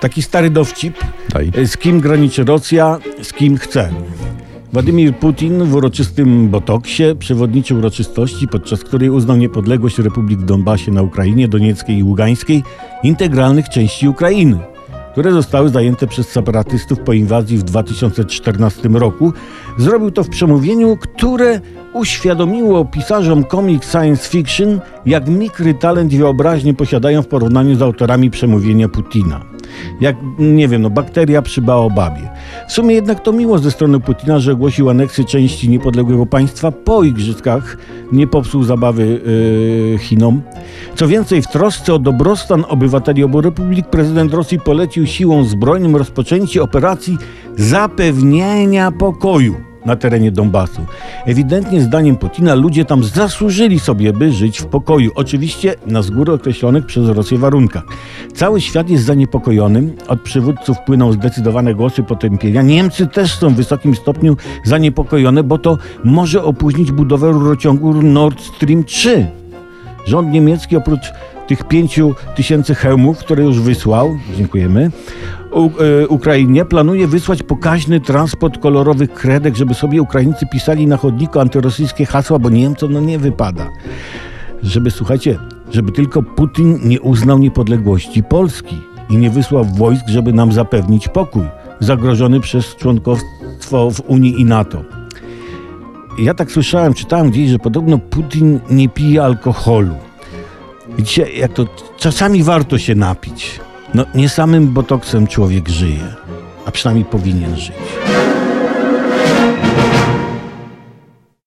Taki stary dowcip. Daj. Z kim graniczy Rosja, z kim chce. Władimir Putin w uroczystym Botoksie przewodniczył uroczystości, podczas której uznał niepodległość Republik Donbasie na Ukrainie Donieckiej i Ługańskiej, integralnych części Ukrainy, które zostały zajęte przez separatystów po inwazji w 2014 roku. Zrobił to w przemówieniu, które uświadomiło pisarzom comic science fiction, jak mikry talent i wyobraźnię posiadają w porównaniu z autorami przemówienia Putina. Jak, nie wiem, no bakteria przy baobabie. W sumie jednak to miło ze strony Putina, że ogłosił aneksję części niepodległego państwa po igrzyskach, nie popsuł zabawy yy, Chinom. Co więcej, w trosce o dobrostan obywateli obu republik prezydent Rosji polecił siłą zbrojnym rozpoczęcie operacji zapewnienia pokoju na terenie Donbasu. Ewidentnie zdaniem Putina ludzie tam zasłużyli sobie, by żyć w pokoju. Oczywiście na z góry określonych przez Rosję warunkach. Cały świat jest zaniepokojony. Od przywódców płyną zdecydowane głosy potępienia. Niemcy też są w wysokim stopniu zaniepokojone, bo to może opóźnić budowę rurociągu Nord Stream 3. Rząd niemiecki oprócz tych pięciu tysięcy hełmów, które już wysłał, dziękujemy, U, e, Ukrainie planuje wysłać pokaźny transport kolorowych kredek, żeby sobie Ukraińcy pisali na chodniku antyrosyjskie hasła, bo Niemcom no nie wypada. Żeby, słuchajcie, żeby tylko Putin nie uznał niepodległości Polski i nie wysłał wojsk, żeby nam zapewnić pokój, zagrożony przez członkostwo w Unii i NATO. Ja tak słyszałem, czytałem gdzieś, że podobno Putin nie pije alkoholu. Widzicie, jak to czasami warto się napić. No, nie samym botoksem człowiek żyje, a przynajmniej powinien żyć.